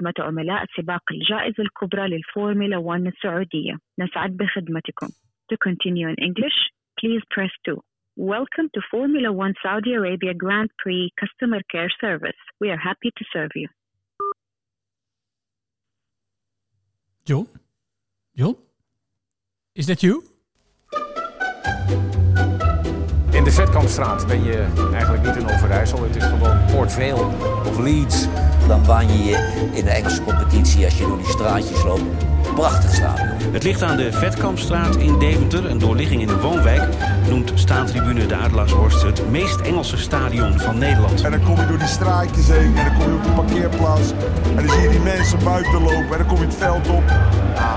خدمة عملاء سباق الجائزة الكبرى للفورمولا 1 السعودية نسعد بخدمتكم To continue in English, please press 2. Welcome to Formula 1 Saudi Arabia Grand Prix Customer Care Service. We are happy to serve you. John? John? Is that you? In de Vetkampstraat ben je eigenlijk niet in Overijssel. Het is gewoon Port Vale of Leeds. Dan baan je je in de Engelse competitie als je door die straatjes loopt. Prachtig stadion. Het ligt aan de Vetkampstraat in Deventer, een doorligging in de woonwijk. Noemt staantribune de Adelaarshorst het meest Engelse stadion van Nederland. En dan kom je door die straatjes heen en dan kom je op de parkeerplaats. En dan zie je die mensen buiten lopen en dan kom je het veld op. Ja,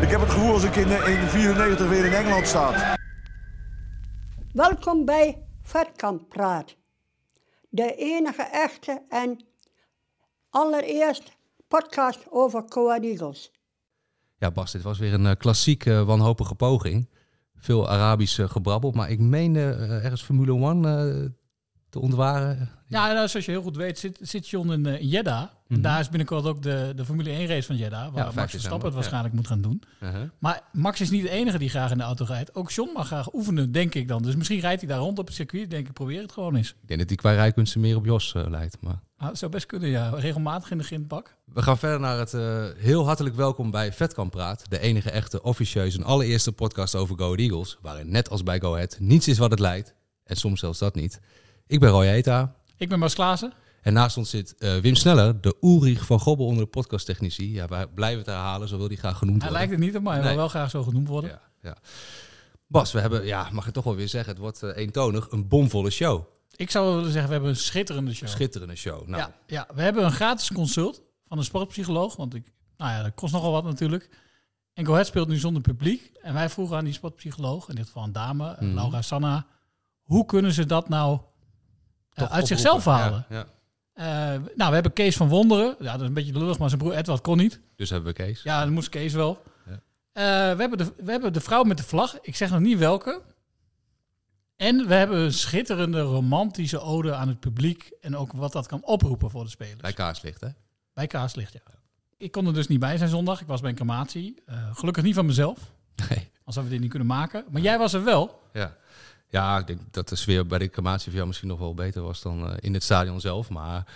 ik heb het gevoel als ik in, eh, in 94 weer in Engeland sta. Welkom bij Vetkamp Praat. De enige echte en allereerst podcast over Coa Eagles. Ja, Bas, dit was weer een uh, klassieke wanhopige poging. Veel Arabisch gebrabbel, maar ik meende uh, ergens Formule 1 te ontwaren. Ja, nou, zoals je heel goed weet zit, zit John in, in Jeddah. Mhm. daar is binnenkort ook de, de Formule 1 race van Jeddah, waar Ja, 5 Max Verstappen het waarschijnlijk moet gaan doen. Uh-huh. Maar Max is niet de enige die graag in de auto rijdt. Ook John mag graag oefenen, denk ik dan. Dus misschien rijdt hij daar rond op het circuit. Denk ik, probeer het gewoon eens. Ik denk dat die qua rijkunsten meer op Jos uh, lijkt. Maar... Ah, dat zou best kunnen, ja. Regelmatig in de grindbak. We gaan verder naar het uh, heel hartelijk welkom bij Vetkamp Praat. De enige echte, officieuze en allereerste podcast over Go Eagles. Waarin net als bij Go Ahead niets is wat het lijkt. En soms zelfs dat niet. Ik ben Roy Eta. Ik ben Bas Klaassen. En naast ons zit uh, Wim Sneller, de Ulrich van Gobbel onder de podcasttechnici. Ja, wij blijven het herhalen, zo wil hij graag genoemd hij worden. Hij lijkt het niet op mij, maar nee. wel graag zo genoemd worden. Ja, ja. Bas, we hebben, ja, mag ik toch wel weer zeggen, het wordt uh, eentonig, een bomvolle show. Ik zou willen zeggen, we hebben een schitterende show. Schitterende show. Nou. Ja, ja, we hebben een gratis consult van een sportpsycholoog, want ik, nou ja, dat kost nogal wat natuurlijk. En Go Ahead speelt nu zonder publiek. En wij vroegen aan die sportpsycholoog, in dit geval een dame, mm. Laura Sanna, hoe kunnen ze dat nou uit zichzelf halen? Ja, ja. Uh, nou, we hebben Kees van Wonderen. Ja, dat is een beetje lullig, maar zijn broer Edward kon niet. Dus hebben we Kees. Ja, dan moest Kees wel. Ja. Uh, we, hebben de, we hebben de vrouw met de vlag. Ik zeg nog niet welke. En we hebben een schitterende romantische ode aan het publiek. En ook wat dat kan oproepen voor de spelers. Bij Kaarslicht, hè? Bij Kaarslicht, ja. Ik kon er dus niet bij zijn zondag. Ik was bij een crematie. Uh, gelukkig niet van mezelf. Nee. Alsof we dit niet kunnen maken. Maar jij was er wel. Ja. Ja, ik denk dat de sfeer bij de crematie voor jou misschien nog wel beter was dan uh, in het stadion zelf. Maar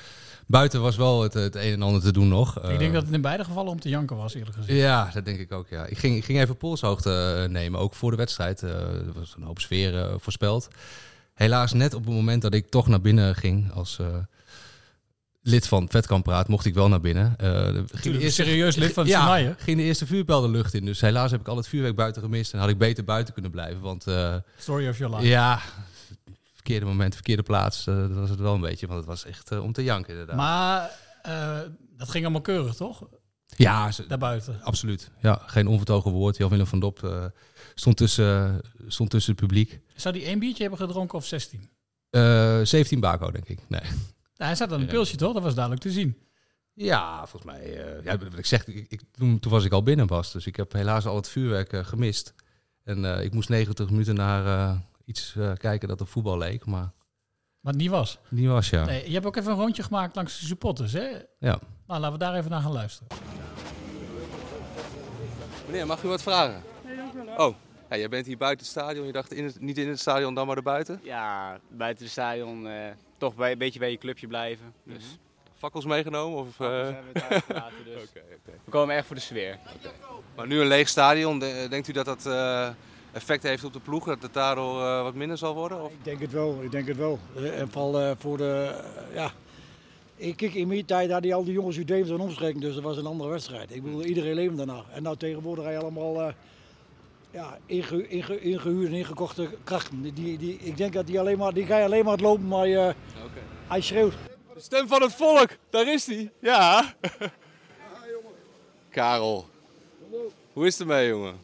buiten was wel het, het een en ander te doen nog. Ik denk dat het in beide gevallen om te janken was, eerlijk gezegd. Ja, dat denk ik ook, ja. Ik ging, ik ging even polshoogte uh, nemen, ook voor de wedstrijd. er was een hoop sfeer voorspeld. Helaas net op het moment dat ik toch naar binnen ging als lid van Vetkampraat, mocht ik wel naar binnen. Uh, ging de eerste, serieus lid van ja, Sinaïe. ging de eerste vuurbel de lucht in. Dus helaas heb ik al het vuurwerk buiten gemist. En had ik beter buiten kunnen blijven. Want, uh, Story of your life. Ja, verkeerde moment, verkeerde plaats. Uh, dat was het wel een beetje. Want het was echt om te janken inderdaad. Maar dat ging allemaal keurig, toch? Ja, ze, daarbuiten. Absoluut. Ja, geen onvertogen woord. Jan Willem van Dop stond, tussen, stond tussen het publiek. Zou die één biertje hebben gedronken of 16? 17 bako, denk ik. Nee. Nou, hij zat aan een pilsje, toch? Dat was duidelijk te zien. Ja, volgens mij. Uh, ja, wat ik zeg, ik, ik, toen, toen, was ik al binnen, Bas. Dus ik heb helaas al het vuurwerk uh, gemist. En uh, ik moest 90 minuten naar iets kijken dat op voetbal leek. Maar, maar het niet was? Niet was, ja. Nee, je hebt ook even een rondje gemaakt langs de supporters, hè? Ja. Nou, laten we daar even naar gaan luisteren. Meneer, mag u wat vragen? Nee, dank u wel. Oh. Ja, jij bent hier buiten het stadion. Je dacht in het, niet in het stadion, dan maar erbuiten? Ja, buiten het stadion toch bij, een beetje bij je clubje blijven. Dus. Mm -hmm. Fakkels meegenomen? Of, Fakkels uh... hebben we thuis gelaten, dus okay, okay. we komen echt voor de sfeer. Okay. Maar nu een leeg stadion, denkt u dat dat uh, effect heeft op de ploeg? Dat het daardoor uh, wat minder zal worden? Of? Ik denk het wel, ik denk het wel. En vooral voor de, ja... Ik, kijk, in mijn tijd hadden al die jongens uit Deventer en omstreken, dus dat was een andere wedstrijd. Ik bedoel, iedereen leefde daarna. En nou tegenwoordig ga je allemaal ja, inge, inge, ingehuurde en ingekochte krachten. Die, die, ik denk dat die alleen maar, die ga je alleen maar het lopen, maar je, okay. hij schreeuwt. De stem van het volk, daar is hij. Ja. Karel, hoe is het ermee, jongen?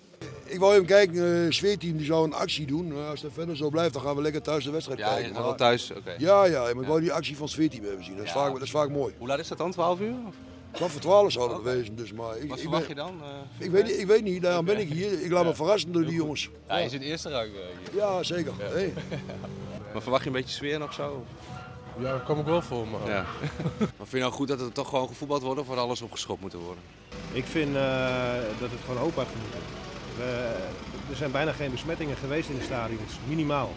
Ik wou even kijken, het uh, zweetteam die zou een actie doen. Uh, als dat verder zo blijft, dan gaan we lekker thuis de wedstrijd ja, kijken. Ja, wel thuis, oké. Okay. Ja, ja, maar ik wou die actie van het zweetteam even zien. Dat is, ja, vaak, dat is vaak mooi. Hoe laat is dat dan, 12 uur? Of? Kwart voor 12 zou dat okay. wezen. Dus, maar ik, Wat ik verwacht ben, je dan? Uh, ik, weet, niet, ik weet niet, daarom ben ik hier. Ik laat me verrassen door die jongens. Ja, je zit eerste rang. Ja, zeker. Hey. maar verwacht je een beetje sfeer nog zo? Ja, daar kom ik wel voor, maar... Ja. maar vind je nou goed dat er toch gewoon gevoetbald wordt of wordt alles opgeschopt moeten worden? Ik vind eh, dat het gewoon open had moeten. We, er zijn bijna geen besmettingen geweest in de stadions, minimaal.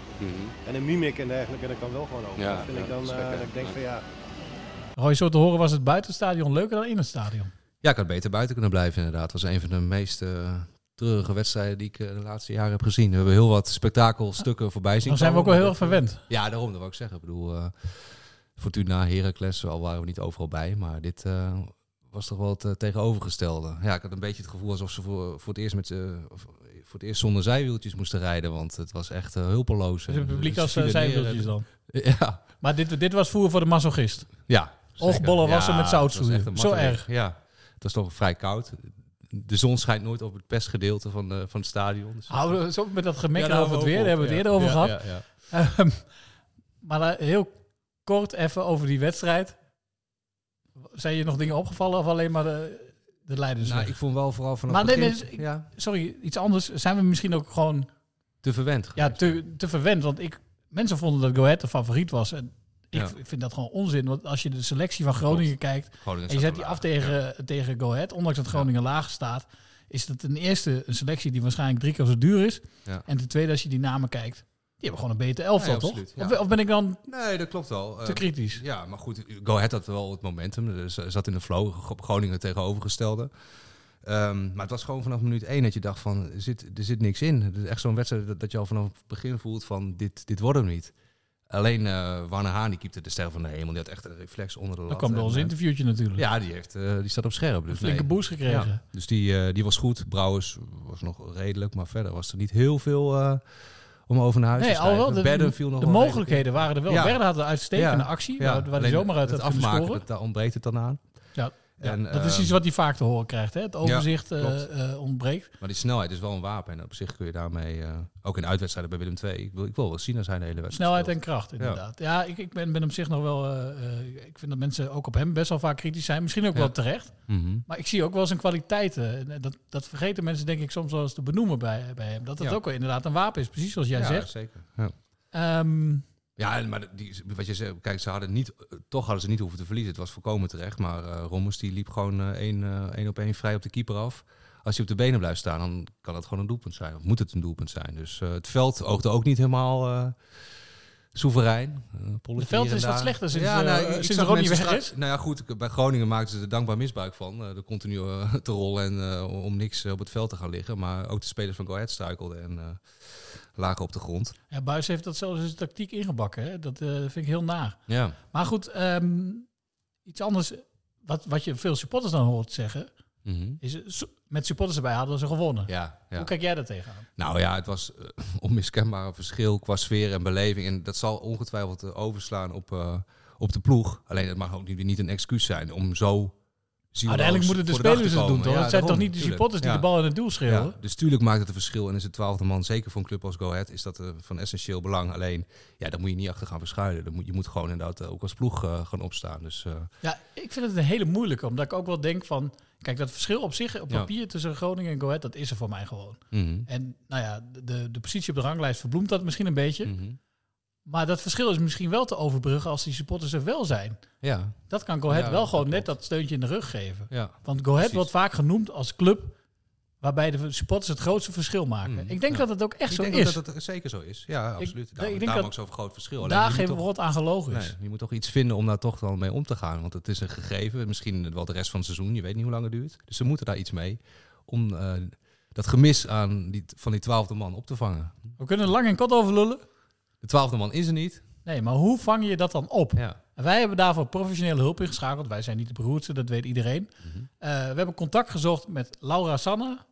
En een mimic en dergelijke, dat kan wel gewoon open. Ja, dat vind ja, ik dan, dat eh, dat ik denk van ja, Roy, zo te horen was het buiten het stadion leuker dan in het stadion. Ja, ik had beter buiten kunnen blijven inderdaad. Het was een van de meest eh, treurige wedstrijden die ik eh, de laatste jaren heb gezien. We hebben heel wat spektakelstukken voorbij zien Dan zijn we ook wel heel erg verwend. Ja, daarom, dat wou ik zeggen. Ik bedoel, eh Fortuna, Heracles, al waren we niet overal bij. Maar dit was toch wel het tegenovergestelde. Ja, ik had een beetje het gevoel alsof ze voor, voor, het, eerst met, of voor het eerst zonder zijwieltjes moesten rijden. Want het was echt hulpeloos. Dus het publiek eh, als ze uh, zijwieltjes dan. Ja. Maar dit, dit was voer voor de masochist. Ja. Oogbollen wassen Ja, met een Zo erg. Ja, het was toch vrij koud. De zon schijnt nooit op het pestgedeelte van, de, van het stadion. Dus Houden we zo met dat gemek Ja, over het weer. Daar hebben we het eerder over gehad. ja, ja. Ehm, maar heel kort even over die wedstrijd. Zijn je nog dingen opgevallen of alleen maar de, de leiders? Nou, ik vond wel vooral vanaf Maar nee, begin- nee, ik- ja. sorry, iets anders. Zijn we misschien ook gewoon te verwend? Ja, te, te verwend. Want ik, mensen vonden dat Go Ahead de favoriet was. En ik Ja. vind dat gewoon onzin. Want als je de selectie van Groningen kijkt... Groningen en je zet die af tegen, tegen Go Ahead... ondanks dat Groningen laag staat... is het ten eerste een selectie die waarschijnlijk drie keer zo duur is. Ja. En ten tweede, als je die namen kijkt... die hebben gewoon een beter elftal, Nee, toch? ja. Of, of ben ik dan... Nee, dat klopt wel. Te Eh, kritisch. Ja, maar goed, Go Ahead had wel het momentum. Dus zat in de flow, Gro- Groningen tegenovergestelde. Ehm, maar het was gewoon vanaf minuut één dat je dacht van, er zit, er zit niks in. Het is echt zo'n wedstrijd dat, dat je al vanaf het begin voelt van, dit, dit wordt hem niet. Alleen uh, Warner Haan, die keepte de ster van de hemel. Die had echt een reflex onder de lat. Dat kwam En, ons eh, interviewtje natuurlijk. Ja, die, heeft, eh, die staat op scherp. Dus Een flinke nee. boost gekregen. Ja, dus die, die was goed. Brouwers was nog redelijk, maar verder was er niet heel veel om over naar huis Nee, te schrijven. alhoewel, de, Bedden viel nog de wel mogelijkheden waren er wel. Ja. Bedden had een uitstekende Ja. actie, Ja. waar, waar hij zomaar uit het had afmaken, dat- daar ontbreekt het dan aan. Ja, ja, En, dat is ehm, iets wat hij vaak te horen krijgt. Hè? Het overzicht Ja, eh, eh, ontbreekt. Maar die snelheid is wel een wapen. En op zich kun je daarmee, eh, ook in uitwedstrijden bij Willem II, ik wil, ik wil wel zien als hij de hele wedstrijd Snelheid speelt. en kracht, inderdaad. Ja, ik, ik ben, ben op zich nog wel... ik vind dat mensen ook op hem best wel vaak kritisch zijn. Misschien ook wel terecht. Mhm. Maar ik zie ook wel zijn kwaliteiten. En Dat, dat vergeten mensen denk ik soms wel eens te benoemen bij, bij hem. Dat het ook wel inderdaad een wapen is. Precies zoals jij ja, zegt. zeker. Ja. Ehm, Ja, maar die, wat je zegt, kijk, ze hadden niet, eh, toch hadden ze niet hoeven te verliezen. Het was volkomen terecht. Maar eh Rommers die liep gewoon eh, één, eh, één op één vrij op de keeper af. Als hij op de benen blijft staan, dan kan het gewoon een doelpunt zijn. Of moet het een doelpunt zijn. Dus eh, het veld oogde ook niet helemaal eh, soeverein. Eh, Het veld is wat slechter sinds, ja, eh, nou, sinds zag Ronnie weg is. Nou ja, goed, bij Groningen maakten ze er dankbaar misbruik van. eh, de continu eh, te rollen en eh, om niks eh, op het veld te gaan liggen. Maar ook de spelers van Go Ahead struikelden en eh, lagen op de grond. ja, Buis heeft dat zelfs in zijn tactiek ingebakken. Hè? Dat eh, vind ik heel naar. Ja. Maar goed, ehm, iets anders. Wat, wat je veel supporters dan hoort zeggen... Mhm. is eh, met supporters erbij hadden ze gewonnen. Ja, ja. Hoe kijk jij daar tegenaan? Nou ja, het was eh, onmiskenbaar verschil qua sfeer en beleving. En dat zal ongetwijfeld overslaan op, op de ploeg. Alleen het mag ook niet, niet een excuus zijn om zo... Uiteindelijk moeten de dag spelers het doen, toch? Ja, het zijn toch niet de supporters die Ja. de bal in het doel schreeuwen? Ja, dus tuurlijk maakt het een verschil. En is het twaalfde man, zeker voor een club als Go Ahead, is dat eh, van essentieel belang. Alleen, ja, daar moet je niet achter gaan verschuilen. Dan moet, je moet gewoon inderdaad eh, ook als ploeg eh, gaan opstaan. Dus Ja, ik vind het een hele moeilijke, omdat ik ook wel denk van... Kijk, dat verschil op zich, op papier tussen Groningen en Go Ahead, dat is er voor mij gewoon. Mhm. En nou ja, de, de positie op de ranglijst verbloemt dat misschien een beetje. Mhm. Maar dat verschil is misschien wel te overbruggen als die supporters er wel zijn. ja. Dat kan Go Ahead Ja, wel gewoon net dat steuntje in de rug geven. Ja, Want Go Ahead wordt vaak genoemd als club waarbij de supporters het grootste verschil maken. Mm, ik denk ja. dat het ook echt ik zo denk is. ook dat het zeker zo is. Ja, absoluut. ik Daarom, denk daarom dat ook zo'n groot verschil. daar moet geen woord aan gelogen is. Nee, je moet toch iets vinden om daar toch dan mee om te gaan. Want het is een gegeven. Misschien wel de rest van het seizoen. Je weet niet hoe lang het duurt. Dus ze moeten daar iets mee. Om eh, dat gemis aan die, van die twaalfde man op te vangen. We kunnen er lang en kort over lullen. De twaalfde man is er niet. Nee, maar hoe vang je dat dan op? Ja. En wij hebben daarvoor professionele hulp ingeschakeld. Wij zijn niet de beroerdste, dat weet iedereen. Mhm. Eh, we hebben contact gezocht met Laura Sanna,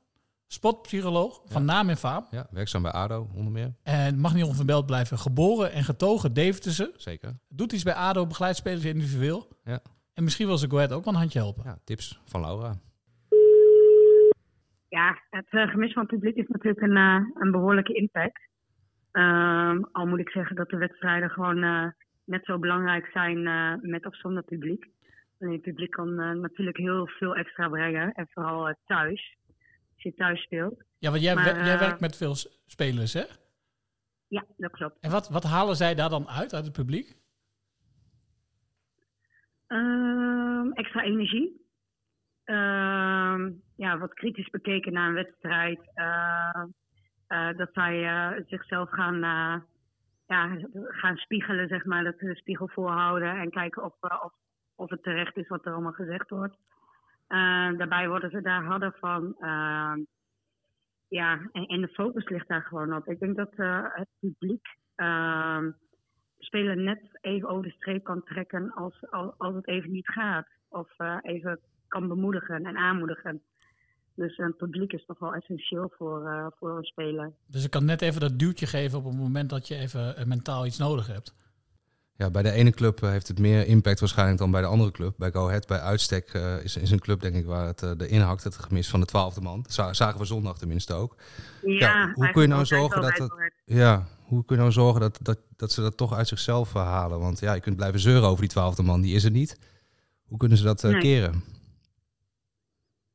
spotpsycholoog van naam en faam. Ja, werkzaam bij ADO onder meer. En mag niet onvermeld blijven. Geboren en getogen Deventerse. Zeker. Doet iets bij ADO, begeleidt spelers individueel. Ja. En misschien wil ze Go Ahead ook wel een handje helpen. Ja, tips van Laura. Ja, het eh, gemis van het publiek is natuurlijk een, eh, een behoorlijke impact. Ehm, al moet ik zeggen dat de wedstrijden gewoon eh, net zo belangrijk zijn eh, met of zonder publiek. Het publiek kan eh, natuurlijk heel veel extra brengen. En vooral thuis, als je thuis speelt. Ja, want jij, Maar, wer- jij werkt met veel spelers, hè? Ja, dat klopt. En wat, wat halen zij daar dan uit, uit het publiek? Ehm, extra energie. Ehm, ja, wat kritisch bekeken naar een wedstrijd. Eh, dat zij eh, zichzelf gaan, eh, ja, gaan spiegelen, zeg maar. Dat ze de spiegel voorhouden en kijken of, of, of het terecht is wat er allemaal gezegd wordt. Daarbij worden ze daar harder van. Ja, en, de focus ligt daar gewoon op. Ik denk dat het publiek ehm spelen net even over de streep kan trekken als, als, het even niet gaat. Of even kan bemoedigen en aanmoedigen. Dus een publiek is toch wel essentieel voor, eh, voor een speler. Dus ik kan net even dat duwtje geven op het moment dat je even eh, mentaal iets nodig hebt. Ja, bij de ene club eh, heeft het meer impact waarschijnlijk dan bij de andere club. Bij Go Ahead, bij uitstek, eh, is, is een club denk ik waar het uh, de inhakt, het gemis van de twaalfde man. Dat zagen we zondag tenminste ook. Ja, hoe kun je nou zorgen dat ja, hoe kun je nou zorgen dat, dat, dat ze dat toch uit zichzelf eh, halen? Want ja, je kunt blijven zeuren over die twaalfde man, die is er niet. Hoe kunnen ze dat eh, Nee. keren?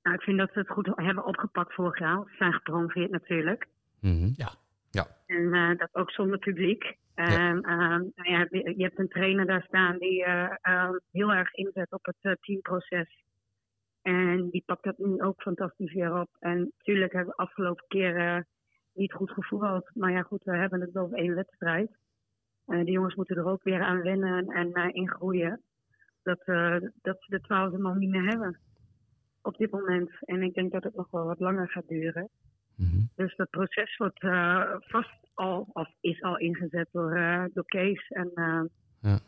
Nou, ik vind dat ze het goed hebben opgepakt vorig jaar. Ze zijn gepromoveerd natuurlijk. Mhm. Ja. Ja. En eh, dat ook zonder publiek. En ehm, nou ja, je hebt een trainer daar staan die eh, ehm, heel erg inzet op het eh, teamproces. En die pakt dat nu ook fantastisch weer op. En natuurlijk hebben we afgelopen keer eh, niet goed gevoetbald. Maar ja, goed, we hebben het over één wedstrijd. Eh de jongens moeten er ook weer aan wennen en eh in groeien. Dat, eh, dat ze de twaalfde man niet meer hebben op dit moment. En ik denk dat het nog wel wat langer gaat duren. Dus dat proces wordt eh, vast al, of is al ingezet door, eh, door Kees. En eh, Ja.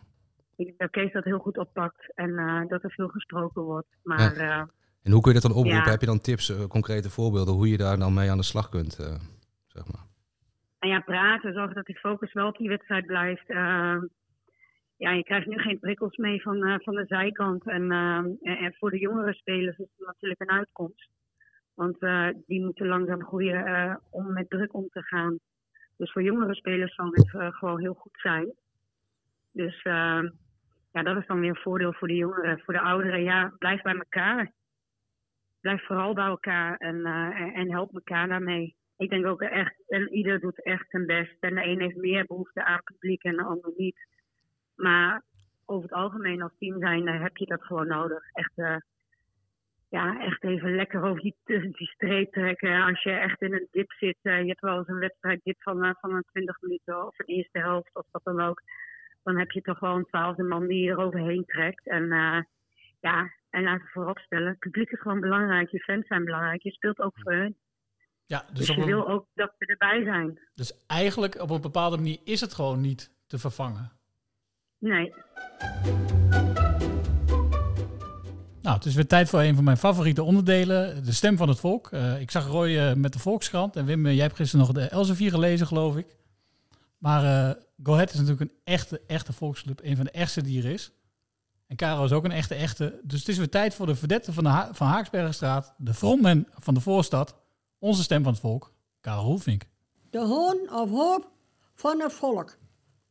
ik denk dat Kees dat heel goed oppakt en dat er veel gesproken wordt. Maar Ja. En hoe kun je dat dan oproepen? Ja. Heb je dan tips, concrete voorbeelden, hoe je daar dan mee aan de slag kunt? zeg maar. en ja, praten, zorgen dat die focus wel op die wedstrijd blijft. Ja, je krijgt nu geen prikkels mee van, eh, van de zijkant. En, eh, en, en voor de jongere spelers is het natuurlijk een uitkomst. Want eh, die moeten langzaam groeien om met druk om te gaan. Dus voor jongere spelers zal dit gewoon heel goed zijn. Dus ja, dat is dan weer een voordeel voor de jongeren. Voor de ouderen, ja, blijf bij elkaar. Blijf vooral bij elkaar en, en help elkaar daarmee. Ik denk ook echt, en ieder doet echt zijn best. En de een heeft meer behoefte aan publiek en de ander niet. Maar over het algemeen als team zijn, heb je dat gewoon nodig. Echt, eh, ja, echt even lekker over die, die streep trekken. Als je echt in een dip zit, eh, je hebt wel eens een wedstrijd dip van, eh, van een 20 minuten of een eerste helft of wat dan ook. Dan heb je toch wel een twaalfde man die je er overheen trekt. En ja, en laten we vooropstellen, het publiek is gewoon belangrijk. Je fans zijn belangrijk. Je speelt ook voor hun. Ja, Dus, dus, je een- wil ook dat ze erbij zijn. dus eigenlijk op een bepaalde manier is het gewoon niet te vervangen. Nee. Nou, het is weer tijd voor een van mijn favoriete onderdelen, de stem van het volk. Eh, ik zag Roy eh, met de Volkskrant en Wim, eh, jij hebt gisteren nog de Elsevier gelezen, geloof ik. Maar eh Go Ahead is natuurlijk een echte, echte volksclub, een van de echtste die er is. En Caro is ook een echte, echte. Dus het is weer tijd voor de verdette van de ha van Haaksbergenstraat, de frontman van de voorstad, onze stem van het volk, Karel Roelvink. De hoon of hoop van het volk.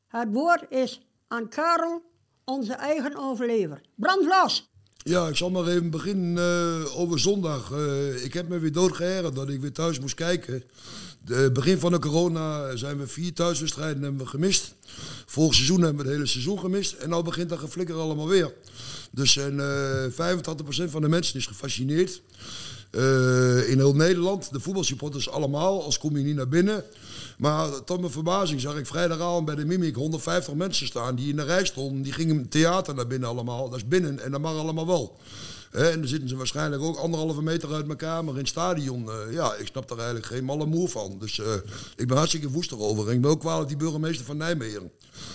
Het woord is aan Karel, onze eigen overlever. Brand los! Ja, ik zal maar even beginnen eh, over zondag. Eh, ik heb me weer doodgeërgerd dat ik weer thuis moest kijken. De, begin van de corona zijn we vier thuiswedstrijden hebben we gemist. Vorig seizoen hebben we het hele seizoen gemist. En nu begint dat geflikker allemaal weer. Dus en, eh 85% van de mensen is gefascineerd. Eh, in heel Nederland, de voetbalsupporters allemaal, als kom je niet naar binnen. Maar tot mijn verbazing zag ik vrijdagavond bij de Mimic 150 mensen staan die in de rij stonden. Die gingen theater naar binnen allemaal. Dat is binnen en dat mag allemaal wel. En dan zitten ze waarschijnlijk ook anderhalve meter uit elkaar, maar in het stadion, eh, ja, ik snap daar eigenlijk geen malle moer van. Dus eh, ik ben hartstikke woest erover. En ik ben ook kwalijk die burgemeester van Nijmegen.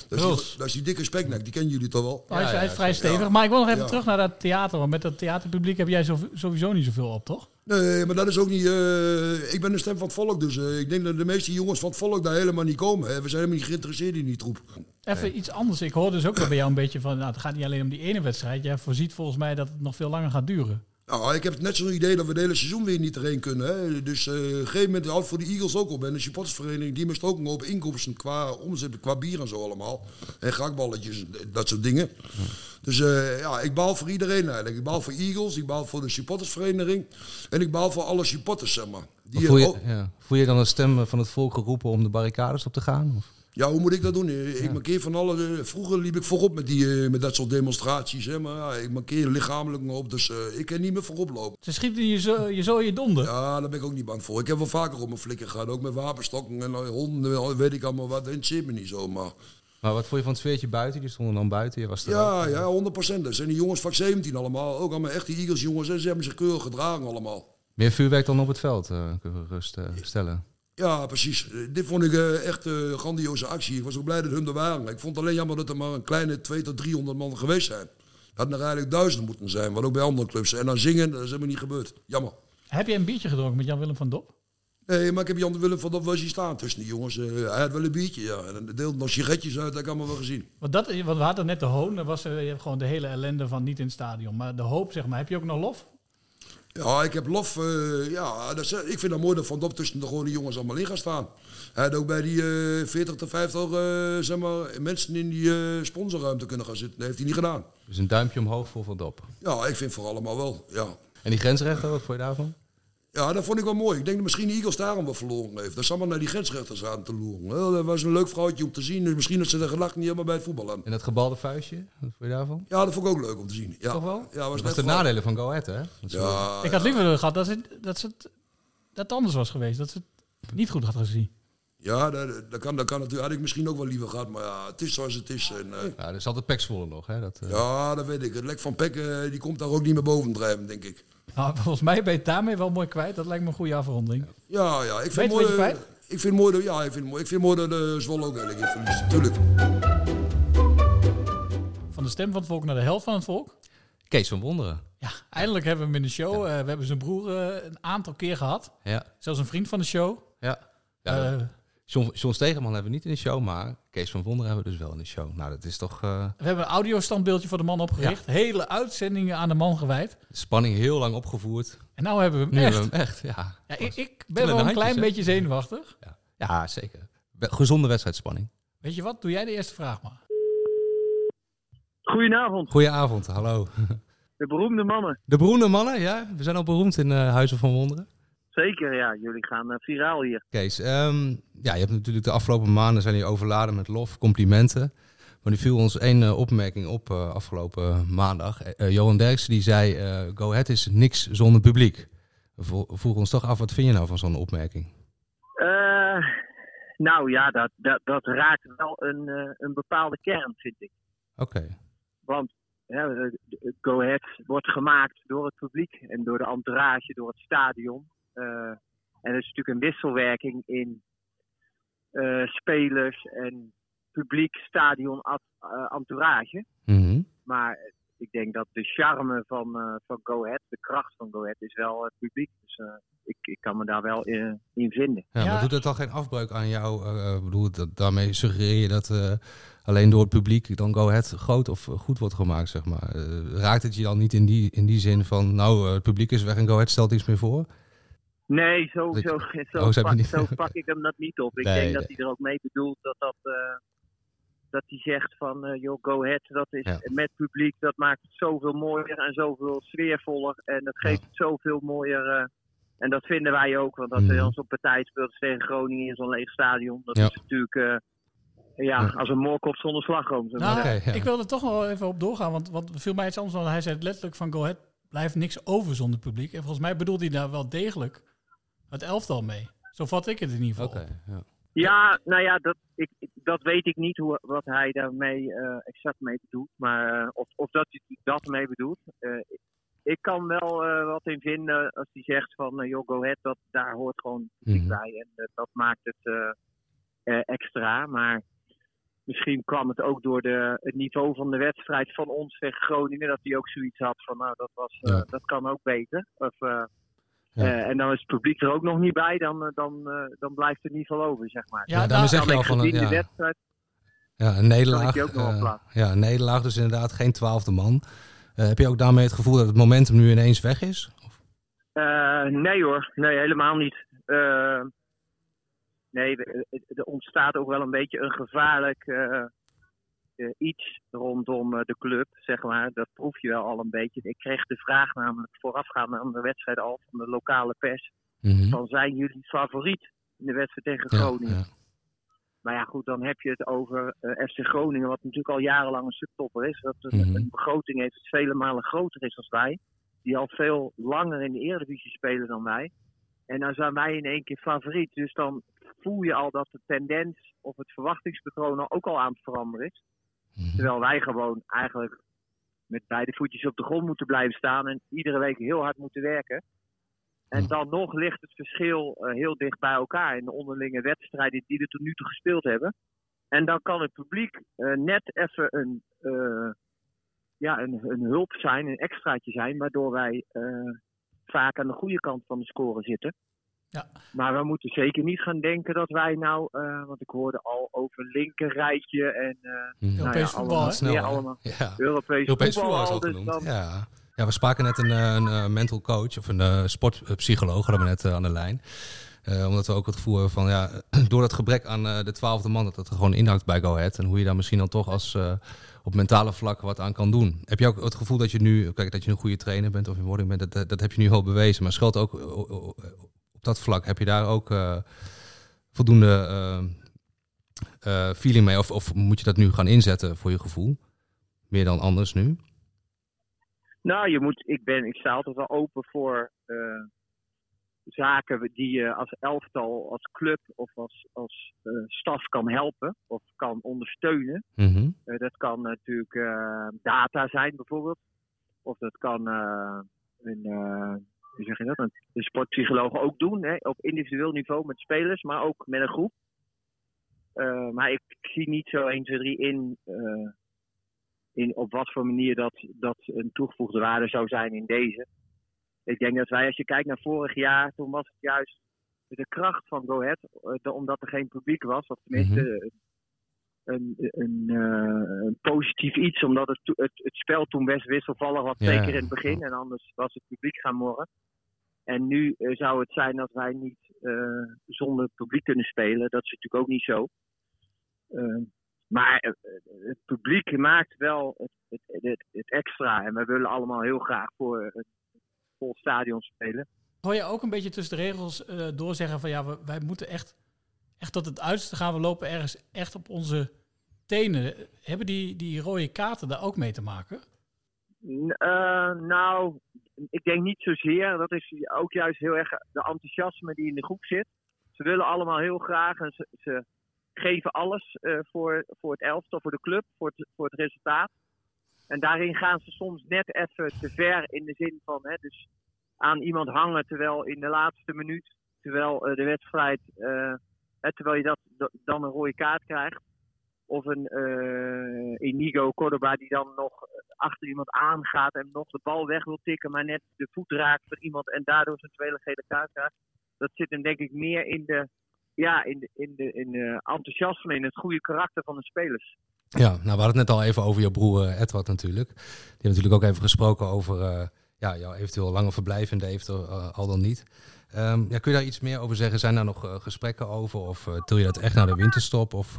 Dat is, die, Roos. dat is die dikke speknek, die kennen jullie toch wel? hij is, hij is vrij stevig. Maar ik wil nog even Ja. terug naar dat theater. Want met dat theaterpubliek heb jij zo- sowieso niet zoveel op, toch? Nee, maar dat is ook niet. eh, ik ben de stem van het volk, dus eh, ik denk dat de meeste jongens van het volk daar helemaal niet komen. Hè. We zijn helemaal niet geïnteresseerd in die troep. Even iets anders. Ik hoor dus ook wel bij jou een beetje van... Nou, het gaat niet alleen om die ene wedstrijd. Jij voorziet volgens mij dat het nog veel langer gaat duren. Nou, ik heb net zo'n idee dat we het hele seizoen weer niet erheen kunnen. Hè. Dus eh, op een gegeven moment houdt voor de Eagles ook op. En de supportersvereniging die mist ook nog op inkomsten qua omzet, qua bier en zo allemaal. En grakballetjes, dat soort dingen. Dus eh, ja, ik baal voor iedereen eigenlijk. Ik baal voor Eagles, ik baal voor de supportersvereniging. En ik baal voor alle supporters, zeg maar. Die Maar voel, je, ook- ja, voel je dan een stem van het volk geroepen om de barricades op te gaan? Of? Ja, hoe moet ik dat doen? Eh, Ik markeer van alle. eh, Vroeger liep ik voorop met, die, eh, met dat soort demonstraties. Hè, maar ja, ik markeer lichamelijk nog op, dus ik kan niet meer voorop lopen. Ze schieten je zo je, zo in je donder. Ja, daar ben ik ook niet bang voor. Ik heb wel vaker op mijn flikker gehad. Ook met wapenstokken en honden, weet ik allemaal wat. Dat interesseert me niet zo, maar... Maar wat vond je van het sfeertje buiten? Die stonden dan buiten. Je was er Ja, ook. ja, 100 procent. Dat zijn die jongens vak 17 allemaal. Ook allemaal echte Eagles jongens. En ze hebben zich keurig gedragen allemaal. Meer vuurwerk dan op het veld, kunnen we gerust eh, stellen. Ja, precies. Eh, Dit vond ik eh, echt een grandioze actie. Ik was ook blij dat hun er waren. Ik vond het alleen jammer dat er maar een kleine 200 tot 300 man geweest zijn. Dat hadden er eigenlijk duizenden moeten zijn, wat ook bij andere clubs. En dan zingen, dat is helemaal niet gebeurd. Jammer. Heb je een biertje gedronken met Jan-Willem van Dop? Nee, maar ik heb Jan Willem van dat was hier staan tussen die jongens. Eh, hij had wel een biertje, ja. En hij deelde nog sigaretjes uit, dat heb ik allemaal wel gezien. Want, dat, want we hadden net de hoon, dat was eh, gewoon de hele ellende van niet in het stadion. Maar de hoop, zeg maar, heb je ook nog lof? Ja, ik heb lof. eh, ja, dat is, ik vind het mooi dat Van Dop tussen de gewone jongens allemaal in gaat staan. Hij ook bij die eh 40 tot 50 eh, zeg maar, mensen in die eh, sponsorruimte kunnen gaan zitten. Dat heeft hij niet gedaan. Dus een duimpje omhoog voor Van Dop. Ja, ik vind voor allemaal wel. Ja. En die grensrechter, wat vond je daarvan? Ja, dat vond ik wel mooi. Ik denk dat misschien de Eagles daarom wel verloren heeft. Dat ze allemaal naar die grensrechters aan te loeren. Dat was een leuk vrouwtje om te zien. Dus misschien dat ze de gelach niet helemaal bij het voetbal aan. En dat gebalde vuistje, wat vond je daarvan? Ja, dat vond ik ook leuk om te zien. Ja. Toch wel? Ja, was dat was de nadelen van Go Ahead, hè? Ja, ik had liever gehad dat, ze, dat, ze het, dat het anders was geweest. Dat ze het niet goed had gezien. Ja, dat, dat, kan, dat kan natuurlijk. Had ik misschien ook wel liever gehad. Maar ja, het is zoals het is. En, eh, Ja, er is altijd Pek Zwolle nog, hè? Dat, eh, Ja, dat weet ik. Het lek van Peck eh, die komt daar ook niet meer boven drijven, denk ik. Nou, volgens mij ben je het daarmee wel mooi kwijt. Dat lijkt me een goede afronding. Ja, ja. Ik Weet vind je wat je mooi, kwijt? ik vind mooi dat, ja, ik vind, mooi- ik vind mooi dat de Zwolle ook eigenlijk in verliest. Tuurlijk. Van de stem van het volk naar de helft van het volk. Kees van Wonderen. Ja, eindelijk hebben we hem in de show. Eh, we hebben zijn broer eh, een aantal keer gehad. Ja. Zelfs een vriend van de show. Ja. ja Eh, John, John Stegeman hebben we niet in de show, maar Kees van Wonderen hebben we dus wel in de show. Nou, dat is toch eh, we hebben een audiostandbeeldje voor de man opgericht. Hele uitzendingen aan de man gewijd. spanning heel lang opgevoerd. En nou hebben we hem Nu echt. hebben we hem echt, ja. Ja, ik, ik ben wel een handjes, klein hè? beetje zenuwachtig. Ja, zeker. We- Gezonde wedstrijdspanning. Weet je wat? Doe jij de eerste vraag maar. Goedenavond, Goedenavond, hallo. de beroemde mannen. De beroemde mannen, ja. We zijn al beroemd in eh, Huizen van Wonderen. Zeker, ja. Jullie gaan eh, viraal hier. Kees, ehm, ja, je hebt natuurlijk de afgelopen maanden zijn jullie overladen met lof, complimenten. Maar nu viel ons één eh, opmerking op eh, afgelopen maandag. Johan Derksen die zei, Go Ahead is niks zonder publiek. We vroegen ons toch af, wat vind je nou van zo'n opmerking? Nou ja, dat, dat, dat raakt wel een, een bepaalde kern, vind ik. Oké. Want hè, eh, Go Ahead wordt gemaakt door het publiek en door de entourage, door het stadion. Eh, en er is natuurlijk een wisselwerking in eh, spelers en publiek, stadion, at- eh, entourage. Mhm. Maar ik denk dat de charme van, eh, van Go Ahead, de kracht van Go Ahead, is wel het publiek. Dus eh, ik, ik kan me daar wel in, in vinden. Ja, maar doet het dan geen afbreuk aan jou? Eh, bedoel, dat, daarmee suggereer je dat eh, alleen door het publiek dan Go Ahead groot of goed wordt gemaakt, zeg maar. Eh, raakt het je dan niet in die, in die zin van, nou, eh, het publiek is weg en Go Ahead stelt niks meer voor? Nee, zo, zo, Oh, zo, pak, niet- zo pak ik hem dat niet op. Ik Nee, denk dat hij er ook mee bedoelt dat dat. eh, dat hij zegt van, eh joh, go ahead, dat is Ja. met publiek, dat maakt het zoveel mooier en zoveel sfeervoller. En dat geeft het zoveel mooier. eh, en dat vinden wij ook, want als Mhm. we dan zo'n partij speelt tegen Groningen in zo'n leeg stadion, dat Ja. is natuurlijk eh, ja, als een moorkop zonder slagroom. zeg maar Nou, zeggen. ik wil er toch wel even op doorgaan. Want wat viel mij iets anders. Want hij zei letterlijk van Go Ahead blijft niks over zonder publiek. En volgens mij bedoelt hij daar wel degelijk het elftal mee. Zo vat ik het in ieder geval. ja. Ja, nou ja, dat, ik, dat weet ik niet hoe, wat hij daarmee eh, exact mee bedoelt. Maar eh, of, of dat hij dat mee bedoelt. Eh, ik, kan wel eh, wat in vinden als hij zegt van joh, go ahead, dat, daar hoort gewoon publiek Mhm. bij. En dat maakt het eh, eh, extra. Maar misschien kwam het ook door de, het niveau van de wedstrijd van ons tegen Groningen. Dat hij ook zoiets had van nou, dat, was, eh, Ja. dat kan ook beter. Of, eh, Ja. eh, en dan is het publiek er ook nog niet bij, dan, eh, dan, eh, dan blijft er niet veel over, zeg maar. Ja, daarmee zeg je Dan al ik van, gezien ja. wedstrijd. Ja, een nederlaag. Ja, een nederlaag, dus inderdaad geen twaalfde man. Eh, heb je ook daarmee het gevoel dat het momentum nu ineens weg is? Eh, nee hoor, nee, helemaal niet. Eh, nee, er- ontstaat ook wel een beetje een gevaarlijk iets rondom eh, de club, zeg maar. Dat proef je wel al een beetje. Ik kreeg de vraag namelijk voorafgaand aan de wedstrijd al van de lokale pers. Mhm. Van zijn jullie favoriet in de wedstrijd tegen Ja, Groningen? ja. Maar ja, goed, dan heb je het over eh, FC Groningen, wat natuurlijk al jarenlang een subtopper is. Dat een, Mhm. een begroting heeft dat vele malen groter is dan wij. Die al veel langer in de Eredivisie spelen dan wij. En dan zijn wij in één keer favoriet. Dus dan voel je al dat de tendens of het verwachtingspatroon ook al aan het veranderen is. Terwijl wij gewoon eigenlijk met beide voetjes op de grond moeten blijven staan en iedere week heel hard moeten werken. En dan nog ligt het verschil eh, heel dicht bij elkaar in de onderlinge wedstrijden die er tot nu toe gespeeld hebben. En dan kan het publiek eh, net even een, eh, ja, een, een hulp zijn, een extraatje zijn, waardoor wij vaak aan de goede kant van de score zitten. Ja. Maar we moeten zeker niet gaan denken dat wij nou, eh, want ik hoorde al over linkerrijtje en nou ja, Europees voetbal, allemaal? Snel, hè? allemaal. Ja. Europees, Europees voetbal, voetbal is ook dus genoemd. dan- Ja. ja, we spraken net een, eh, een, mental coach of een sportpsycholoog, hadden we net aan de lijn. Eh, omdat we ook het gevoel hebben van, ja, door dat gebrek aan eh, de twaalfde man, dat het er gewoon inhoudt bij Go Ahead. En hoe je daar misschien dan toch als eh, op mentale vlak wat aan kan doen. Heb je ook het gevoel dat je nu, kijk, dat je een goede trainer bent of in wording bent, dat, dat, dat heb je nu al bewezen. Maar schuilt ook op dat vlak, heb je daar ook eh, voldoende eh, eh, feeling mee? Of, of moet je dat nu gaan inzetten voor je gevoel? Meer dan anders nu? Nou, je moet, ik, ben, ik sta altijd wel open voor zaken die je als elftal, als club of als, als staf kan helpen of kan ondersteunen. Mhm. Dat kan natuurlijk data zijn bijvoorbeeld. Of dat kan een, hoe zeg je dat, een, een sportpsycholoog ook doen. Hè, op individueel niveau met spelers, maar ook met een groep. Eh, maar ik zie niet zo 1, 2, 3 in, eh, in op wat voor manier dat, dat een toegevoegde waarde zou zijn in deze. Ik denk dat wij, als je kijkt naar vorig jaar, toen was het juist de kracht van Go Ahead, eh, de- omdat er geen publiek was, of tenminste een, een, een positief iets, omdat het, het, het spel toen best wisselvallig was, Ja, zeker in het begin. En anders was het publiek gaan morren. En nu eh, zou het zijn dat wij niet eh, zonder publiek kunnen spelen. Dat is natuurlijk ook niet zo. Eh, maar eh, het publiek maakt wel het, het, het, het extra. En we willen allemaal heel graag voor een vol stadion spelen. Hoor je ook een beetje tussen de regels eh doorzeggen van ja, wij moeten echt, echt tot het uiterste gaan. We lopen ergens echt op onze tenen. Hebben die, die rode kaarten daar ook mee te maken? Eh, nou, ik denk niet zozeer. Dat is ook juist heel erg de enthousiasme die in de groep zit. Ze willen allemaal heel graag en ze, geven alles eh, voor, voor het elftal, voor de club, voor het, voor het resultaat. En daarin gaan ze soms net even te ver in de zin van hè, dus aan iemand hangen terwijl in de laatste minuut, terwijl eh, de wedstrijd, terwijl je dat- dan een rode kaart krijgt. Of een eh Inigo Cordoba die dan nog achter iemand aangaat en nog de bal weg wil tikken, maar net de voet raakt van iemand en daardoor zijn tweede gele kaart krijgt. Dat zit hem denk ik meer in de, ja, in de, in de, in de enthousiasme, in het goede karakter van de spelers. Ja, nou we hadden het net al even over jouw broer eh, Edward natuurlijk. Die heeft natuurlijk ook even gesproken over eh, ja, jouw eventueel lange verblijf in Deventer, eh, al dan niet. Ehm, ja, kun je daar iets meer over zeggen? Zijn daar nog gesprekken over? Of til je dat echt naar de winterstop? Of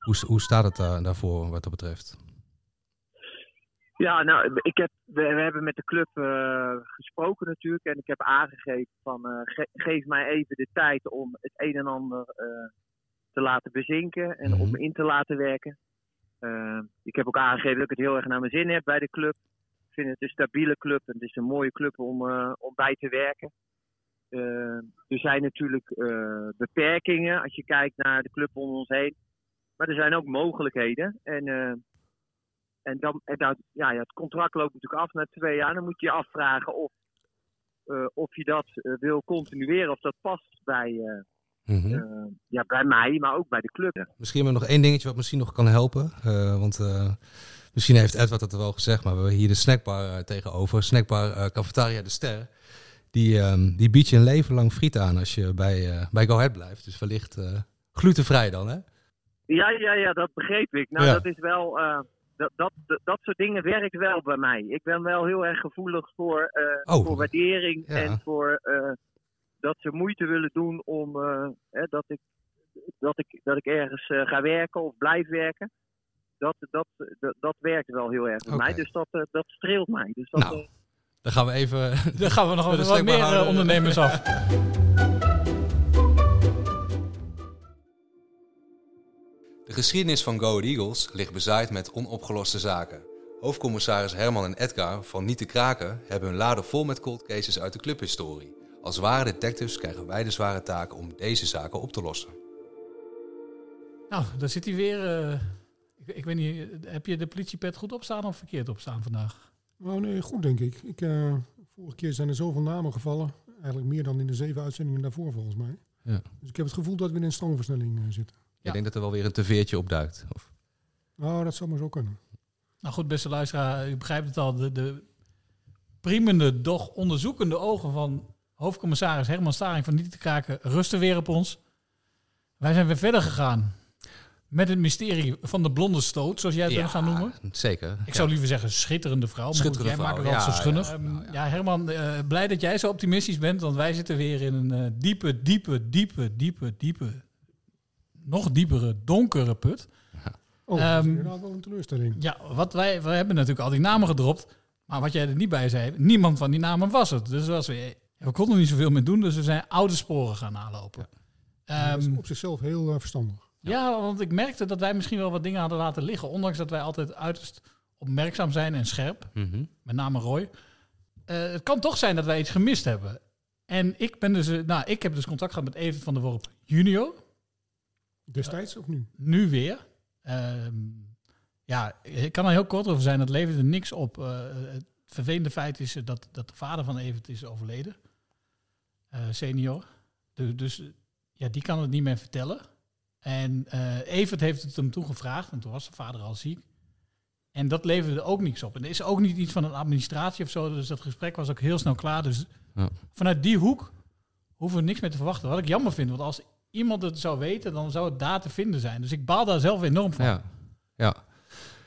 hoe, hoe staat het daar, daarvoor wat dat betreft? Ja, nou, ik heb, we, we hebben met de club eh, gesproken natuurlijk. En ik heb aangegeven van eh, ge- geef mij even de tijd om het een en ander eh, te laten bezinken en om me in te laten werken. Ik heb ook aangegeven dat ik het heel erg naar mijn zin heb bij de club. Ik vind het een stabiele club en het is een mooie club om, om bij te werken. Er zijn natuurlijk beperkingen als je kijkt naar de club om ons heen. Maar er zijn ook mogelijkheden. En eh, en dan, en ja, ja, het contract loopt natuurlijk af na twee jaar. Dan moet je je afvragen of, eh, of je dat eh, wil continueren. Of dat past bij, Mhm. ja, bij mij, maar ook bij de club. Misschien we nog één dingetje wat misschien nog kan helpen. Want misschien heeft Edward het wel gezegd, maar we hebben hier de snackbar tegenover. Snackbar Cafetaria de Ster. Die, ehm, die biedt je een leven lang friet aan als je bij, bij Go Ahead blijft. Dus wellicht glutenvrij dan, hè? Ja, ja, ja, dat begreep ik. Nou, Ja. dat is wel. eh, dat, dat, dat, soort dingen werkt wel bij mij. Ik ben wel heel erg gevoelig voor, eh, Oh. voor waardering Ja. en voor eh, dat ze moeite willen doen om eh, hè, dat, ik, dat, ik, dat ik ergens ga werken of blijf werken. Dat, dat, dat, dat werkt wel heel erg bij mij. Dus dat, dat streelt mij. Dus dat, Nou, Dan gaan we even... Dan gaan we nog wat meer ondernemers af. De geschiedenis van Go Eagles ligt bezaaid met onopgeloste zaken. Hoofdcommissaris Herman en Edgar van Niet te Kraken hebben hun laden vol met cold cases uit de clubhistorie. Als ware detectives krijgen wij de zware taak om deze zaken op te lossen. Nou, daar zit hij weer. eh, ik, ik weet niet, heb je de politiepet goed opstaan of verkeerd opstaan vandaag? Nou, nee, goed denk ik. ik eh, vorige keer zijn er zoveel namen gevallen. Eigenlijk meer dan in de zeven uitzendingen daarvoor volgens mij. Ja. Dus ik heb het gevoel dat we in een stroomversnelling eh, zitten. Ik denk dat er wel weer een teveertje opduikt. Of... Nou, dat zou maar zo kunnen. Nou goed, beste luisteraar, u begrijpt het al. De, de priemende, doch onderzoekende ogen van hoofdcommissaris Herman Staring van Niet te Kraken rusten weer op ons. Wij zijn weer verder gegaan met het mysterie van de blonde stoot, zoals jij het Ja, bent gaan noemen. Zeker. Ik zou liever zeggen schitterende vrouw. Maar Schitterende goed, jij vrouw, maakt het wel ja, zo schunnig. ja, Ehm, ja, Herman, eh, blij dat jij zo optimistisch bent, want wij zitten weer in een eh, diepe, diepe, diepe, diepe, diepe, nog diepere, donkere put. Oh, dat is Ehm, inderdaad wel een teleurstelling. Ja, wat wij, we hebben natuurlijk al die namen gedropt. Maar wat jij er niet bij zei, niemand van die namen was het. Dus was weer, we konden er niet zoveel mee doen, dus we zijn oude sporen gaan nalopen. Ja, dat is Ehm, op zichzelf heel eh, verstandig. ja, want ik merkte dat wij misschien wel wat dingen hadden laten liggen. Ondanks dat wij altijd uiterst opmerkzaam zijn en scherp. Mhm. Met name Roy. Eh, het kan toch zijn dat wij iets gemist hebben. En ik ben dus, eh, nou, ik heb dus contact gehad met Evert van der Worp junior. Destijds of nu? Nu weer. Ehm, ja, ik kan er heel kort over zijn. Het leverde niks op. Eh, het vervelende feit is dat, dat de vader van Evert is overleden. Eh, senior. Du- dus eh, ja, die kan het niet meer vertellen. En eh Evert heeft het hem toen gevraagd. En toen was de vader al ziek. En dat leverde ook niks op. En er is ook niet iets van een administratie of zo. Dus dat gesprek was ook heel snel klaar. Dus Ja. vanuit die hoek hoeven we niks meer te verwachten. Wat ik jammer vind. Want als iemand het zou weten, dan zou het daar te vinden zijn. Dus ik baal daar zelf enorm van. Ja, ja.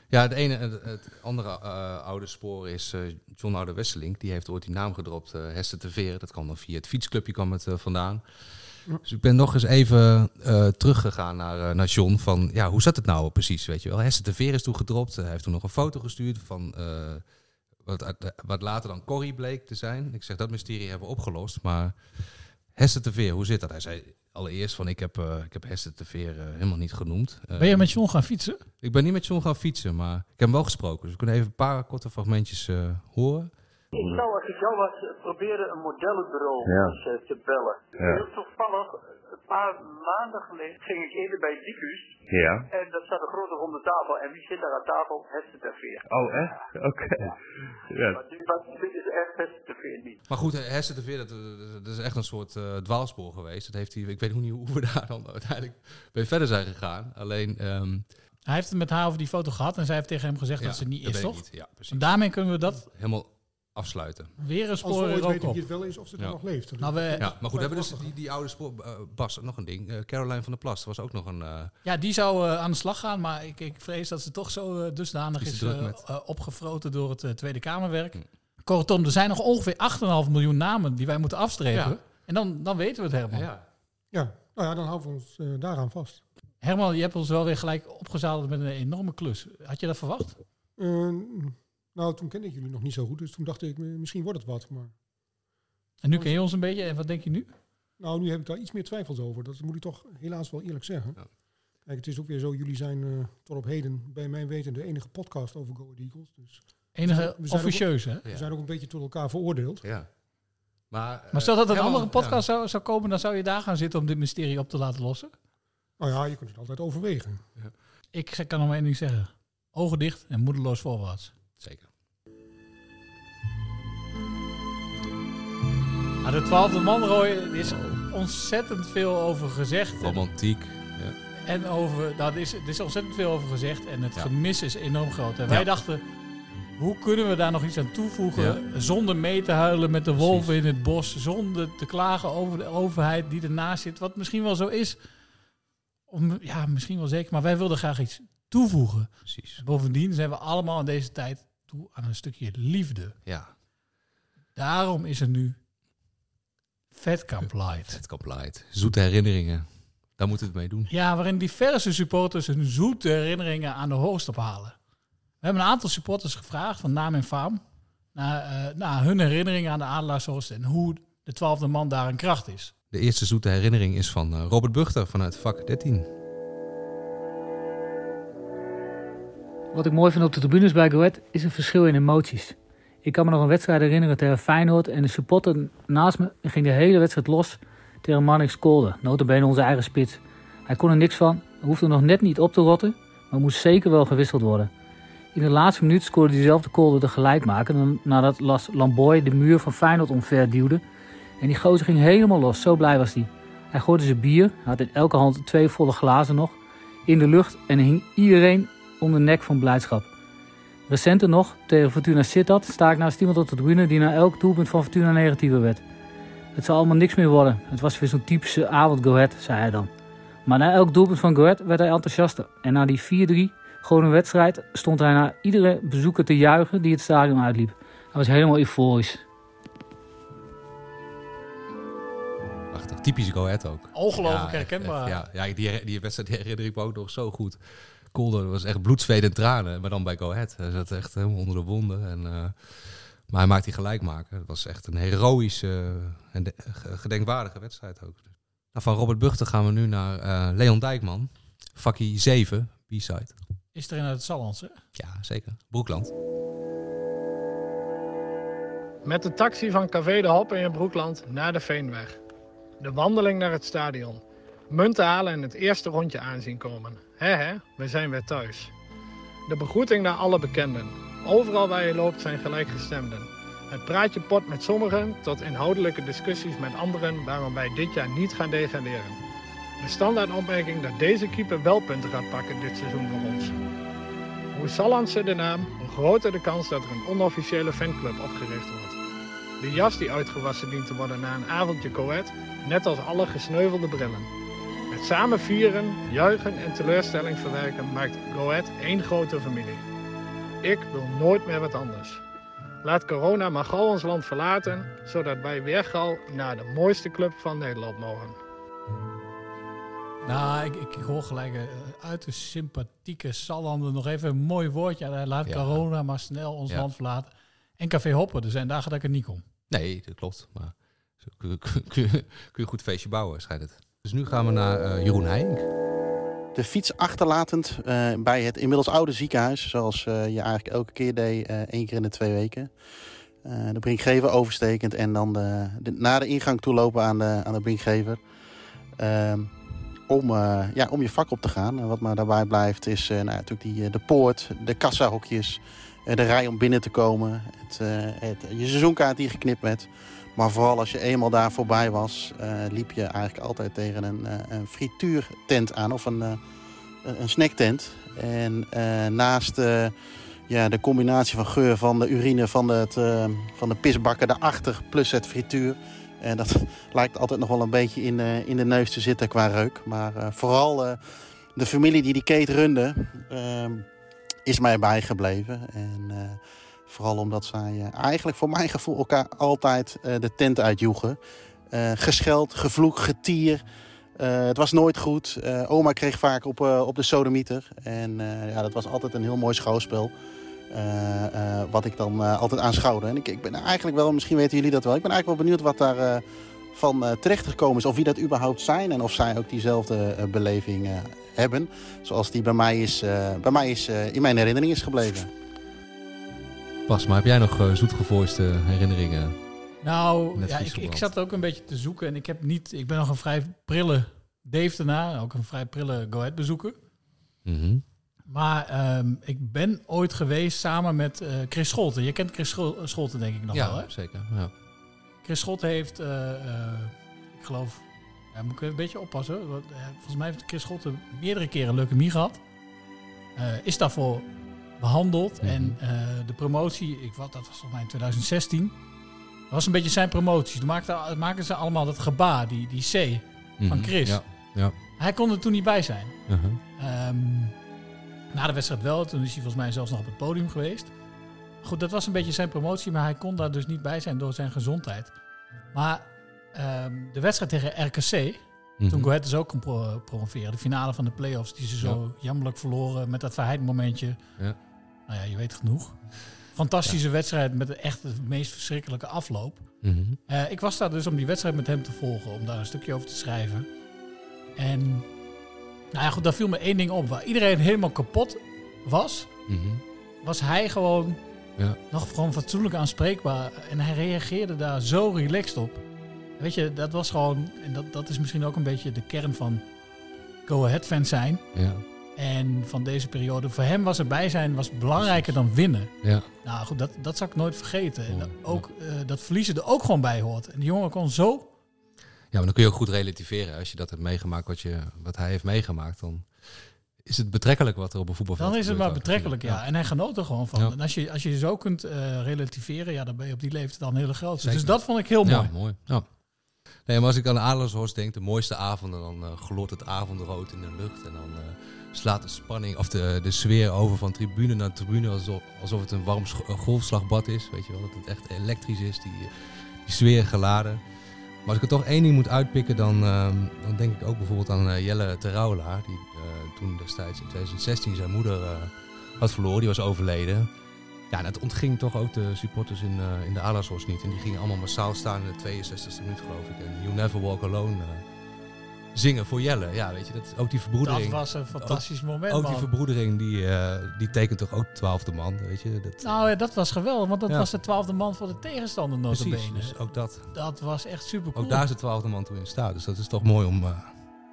ja het, ene, het, het andere eh, oude spoor is eh, John Oude Wesseling. Die heeft ooit die naam gedropt, eh Hester te Veren. Dat kwam dan via het fietsclubje kwam het vandaan. Dus ik ben nog eens even eh, teruggegaan naar, eh, naar John. Van ja, hoe zat het nou precies? Weet je wel, Hester te Veren is toen gedropt. Hij heeft toen nog een foto gestuurd van eh, wat, wat later dan Corrie bleek te zijn. Ik zeg dat mysterie hebben we opgelost. Maar Hester te Veer, hoe zit dat? Hij zei allereerst van ik heb, eh, ik heb Hester te Veer eh, helemaal niet genoemd. Ben je met John gaan fietsen? Ik ben niet met John gaan fietsen, maar ik heb hem wel gesproken. Dus we kunnen even een paar korte fragmentjes eh, horen. Ik zou als ik jou was proberen een modellenbureau Ja. eh, te bellen. Ja. Heel toevallig, paar maanden geleden ging ik even bij Dicus. Ja. En daar staat een grote ronde tafel. En wie zit daar aan tafel? Hester ter Veer. Oh, echt? Oké. Ja. Maar dit, maar dit is echt Hester ter Veer niet. Maar goed, Hester de Veer, dat, dat is echt een soort eh, dwaalspoor geweest. Dat heeft hij, ik weet niet hoe we daar dan uiteindelijk mee verder zijn gegaan. Alleen, ehm, Hij heeft het met haar over die foto gehad en zij heeft tegen hem gezegd Ja, dat ze niet dat is, toch? niet. Ja, precies. En daarmee kunnen we dat helemaal afsluiten. weer een Als we spoor ooit er ook weten op. wie het wel is of ze er Ja. nog leeft. Nou, we- ja, maar goed, hebben we dus die, die oude spoor... eh, Bas, nog een ding. Eh, Caroline van der Plas, was ook nog een... eh, Ja, die zou eh, aan de slag gaan, maar ik, ik vrees dat ze toch zo dusdanig Is is, opgefroten door het Tweede Kamerwerk. Kortom, er zijn nog ongeveer 8,5 miljoen namen die wij moeten afstrepen. Ja. En dan, dan weten we het, Herman. Ja. Ja, nou ja, dan houden we ons daaraan vast. Herman, je hebt ons wel weer gelijk opgezadeld met een enorme klus. Had je dat verwacht? Eh, nou, toen kende ik jullie nog niet zo goed, dus toen dacht ik, eh, misschien wordt het wat. Maar En nu ken je ons een beetje. En wat denk je nu? nou, nu heb ik daar iets meer twijfels over. Dat moet ik toch helaas wel eerlijk zeggen. Kijk, het is ook weer zo, jullie zijn eh, tot op heden, bij mijn weten, de enige podcast over Go Eagles. Dus Enige we zijn- we zijn ook- officieus, hè? We zijn ook een beetje tot elkaar veroordeeld. Ja. Maar, Maar stel dat er een andere podcast zou, zou komen, dan zou je daar gaan zitten om dit mysterie op te laten lossen? Nou ja, je kunt het altijd overwegen. Ik kan nog maar één ding zeggen. Ogen dicht en moedeloos voorwaarts. Zeker. Maar de twaalfde man, Roy, er is ontzettend veel over gezegd. Romantiek. Ja. En over, nou, er, is, er is ontzettend veel over gezegd en het Ja. gemis is enorm groot. En Ja. wij dachten, hoe kunnen we daar nog iets aan toevoegen zonder mee te huilen met de wolven in het bos, zonder te klagen over de overheid die ernaast zit, wat misschien wel zo is. Om, ja, misschien wel zeker, maar wij wilden graag iets toevoegen. Precies. Bovendien zijn we allemaal in deze tijd toe aan een stukje liefde. Ja. Daarom is er nu Vetkamp Light. Vetkamp Light. Zoete herinneringen. Daar moeten we het mee doen. Ja, waarin diverse supporters hun zoete herinneringen aan de hoogst ophalen. We hebben een aantal supporters gevraagd van naam en faam naar, eh, naar hun herinneringen aan de Adelaarshorst en hoe de twaalfde man daar een kracht is. De eerste zoete herinnering is van eh, Robert Buchter vanuit vak 13. Wat ik mooi vind op de tribunes bij Go Ahead is een verschil in emoties. Ik kan me nog een wedstrijd herinneren tegen Feyenoord en de supporter naast me ging de hele wedstrijd los tegen Mannix Kolde, notabene onze eigen spits. Hij kon er niks van, hoefde nog net niet op te rotten, maar moest zeker wel gewisseld worden. In de laatste minuut scoorde diezelfde Kolde de gelijkmaker nadat Las Lamboy de muur van Feyenoord omver duwde. En die gozer ging helemaal los, zo blij was hij. Hij gooide zijn bier, had in elke hand twee volle glazen nog, in de lucht en hing iedereen om de nek van blijdschap. Recenter nog, tegen Fortuna Sittard, sta ik naast iemand op de tribune die na elk doelpunt van Fortuna negatiever werd. Het zal allemaal niks meer worden. Het was weer zo'n typische avond Go Ahead, zei hij dan. Maar na elk doelpunt van Go Ahead werd hij enthousiaster. En na die 4-3, gewoon een wedstrijd, stond hij naar iedere bezoeker te juichen die het stadion uitliep. Hij was helemaal euforisch. Prachtig. Typisch Go Ahead ook. Ongelooflijk Ja, herkenbaar. echt, Ja, ja die, die wedstrijd herinner ik me ook nog zo goed. Kolder was echt bloed, zweet en tranen, maar dan bij Go Ahead. Hij zat echt helemaal onder de wonden. En, eh, maar hij maakte die gelijkmaker. Het was echt een heroïsche en de- ge- gedenkwaardige wedstrijd ook. Nou, van Robert Buchten gaan we nu naar eh, Leon Dijkman. Vakkie 7, B-side. Is er in het Sallandse? Ja, zeker. Broekland. Met de taxi van Café de Hop in Broekland naar de Veenweg. De wandeling naar het stadion. Munten halen en het eerste rondje aanzien komen. Hè hè, we zijn weer thuis. De begroeting naar alle bekenden. Overal waar je loopt zijn gelijkgestemden. Het praatje pot met sommigen tot inhoudelijke discussies met anderen waarom wij dit jaar niet gaan degraderen. De standaard opmerking dat deze keeper wel punten gaat pakken dit seizoen voor ons. Hoe Sallandse de naam, hoe groter de kans dat er een onofficiële fanclub opgericht wordt. De jas die uitgewassen dient te worden na een avondje coët, net als alle gesneuvelde brillen. Met samen vieren, juichen en teleurstelling verwerken maakt Goed één grote familie. Ik wil nooit meer wat anders. Laat corona maar gauw ons land verlaten, zodat wij weer gauw naar de mooiste club van Nederland mogen. Nou, ik, ik hoor gelijk eh, uit de sympathieke Sallander nog even een mooi woordje. Laat Ja. corona maar snel ons Ja. land verlaten. En Café Hoppen, er zijn dagen dat ik er niet kom. Nee, dat klopt. Maar kun, je- kun, je- kun je een goed feestje bouwen, schijnt het. Dus nu gaan we naar eh, Jeroen Heink. De fiets achterlatend eh, bij het inmiddels oude ziekenhuis. Zoals eh, je eigenlijk elke keer deed, één keer in de twee weken. De brinkgever overstekend en dan de, de, naar de ingang toe lopen aan de, aan de brinkgever. Ehm, om, ja, om je vak op te gaan. Wat maar daarbij blijft is nou, natuurlijk die, de poort, de kassahokjes, de rij om binnen te komen. Het, het, je seizoenkaart die geknipt werd. Maar vooral als je eenmaal daar voorbij was, eh, liep je eigenlijk altijd tegen een, eh, een frituurtent aan of een, eh, een snacktent. En naast ja, de combinatie van geur van de urine van, het, van de pisbakken daarachter plus het frituur. En dat lijkt altijd nog wel een beetje in, in de neus te zitten qua reuk. Maar vooral de familie die die keten runde, is mij bijgebleven. En vooral omdat zij eh, eigenlijk voor mijn gevoel elkaar altijd eh, de tent uitjoegen. Eh, gescheld, gevloek, getier. Het was nooit goed. Oma kreeg vaak op, op de sodemieter. En ja, dat was altijd een heel mooi schouwspel. wat ik dan altijd aanschouwde. En ik, ik ben eigenlijk wel, misschien weten jullie dat wel. Ik ben eigenlijk wel benieuwd wat daar van eh, terecht gekomen is. Of wie dat überhaupt zijn. En of zij ook diezelfde eh, beleving hebben. Zoals die bij mij, is, bij mij is, in mijn herinnering is gebleven. Pas, maar heb jij nog zoetgevoiste herinneringen? Nou, ja, ik, ik zat ook een beetje te zoeken. En ik, heb niet, ik ben nog een vrij prille Dave daarna. Ook een vrij prille Go Ahead bezoeker. Mhm. Maar ehm, ik ben ooit geweest samen met eh, Chris Scholten. Je kent Chris Schol- Scholten denk ik nog ja, wel, hè? zeker. Ja. Chris Scholten heeft, eh, ik geloof, ja, moet ik een beetje oppassen. want, volgens mij heeft Chris Scholten meerdere keren leukemie gehad. Eh, is daarvoor behandeld. Mhm. En eh, de promotie, ik, wat, dat was volgens mij in 2016. Dat was een beetje zijn promotie. Toen maakten, maakten ze allemaal dat gebaar, die, die C van Mhm, Chris. ja, ja. Hij kon er toen niet bij zijn. Uh-huh. Ehm, na de wedstrijd wel. Toen is hij volgens mij zelfs nog op het podium geweest. Goed, dat was een beetje zijn promotie, maar hij kon daar dus niet bij zijn door zijn gezondheid. Maar ehm, de wedstrijd tegen RKC, Toen Go Ahead dus ook kon pro- promoveren. De finale van de play-offs, die ze zo jammerlijk verloren met dat verheid momentje. Ja. Nou ja, je weet genoeg. Fantastische wedstrijd met echt de meest verschrikkelijke afloop. Mhm. Eh, ik was daar dus om die wedstrijd met hem te volgen, om daar een stukje over te schrijven. En nou ja, goed, daar viel me één ding op. Waar iedereen helemaal kapot was, Mhm. was hij gewoon Ja. nog gewoon fatsoenlijk aanspreekbaar. En hij reageerde daar zo relaxed op. Weet je, dat was gewoon, en dat, dat is misschien ook een beetje de kern van Go Ahead fans zijn. Ja. En van deze periode. Voor hem was erbij zijn was belangrijker dan winnen. Ja. Nou goed, dat, dat zal ik nooit vergeten. En dat, ook, eh, dat verliezen er ook gewoon bij hoort. En die jongen kon zo Ja, maar dan kun je ook goed relativeren. Als je dat hebt meegemaakt, wat, je, wat hij heeft meegemaakt, dan is het betrekkelijk wat er op een voetbalveld Dan is het maar betrekkelijk, ja. En hij genoot er gewoon van. Ja. En als je, als je zo kunt eh, relativeren, ja, dan ben je op die leeftijd al een hele groot. Dus dat vond ik heel mooi. Ja, mooi. Ja. Nee, maar als ik aan Adelshorst denk, de mooiste avonden, dan eh gloort het avondrood in de lucht. En dan eh, slaat de spanning of de, de sfeer over van tribune naar tribune alsof, alsof het een warm golfslagbad is. Weet je wel, dat het echt elektrisch is, die, die sfeer geladen. Maar als ik er toch één ding moet uitpikken, dan, ehm, dan denk ik ook bijvoorbeeld aan eh, Jelle Terouwelaar. Die eh, toen destijds in 2016 zijn moeder eh, had verloren, die was overleden. Ja, het ontging toch ook de supporters in, eh, in de Adershorst niet. En die gingen allemaal massaal staan in de 62e minuut, geloof ik. En You Never Walk Alone eh, zingen voor Jelle. Ja, weet je, dat, ook die verbroedering. Dat was een fantastisch ook, moment, Ook man. die verbroedering, die, eh, die tekent toch ook twaalfde man, weet je. Dat, Nou ja, dat was geweldig, want dat Ja. was de twaalfde man voor de tegenstander notabene. Precies, dus ook dat. Dat was echt super cool. Ook daar is de twaalfde man toe in staat. Dus dat is toch mooi om,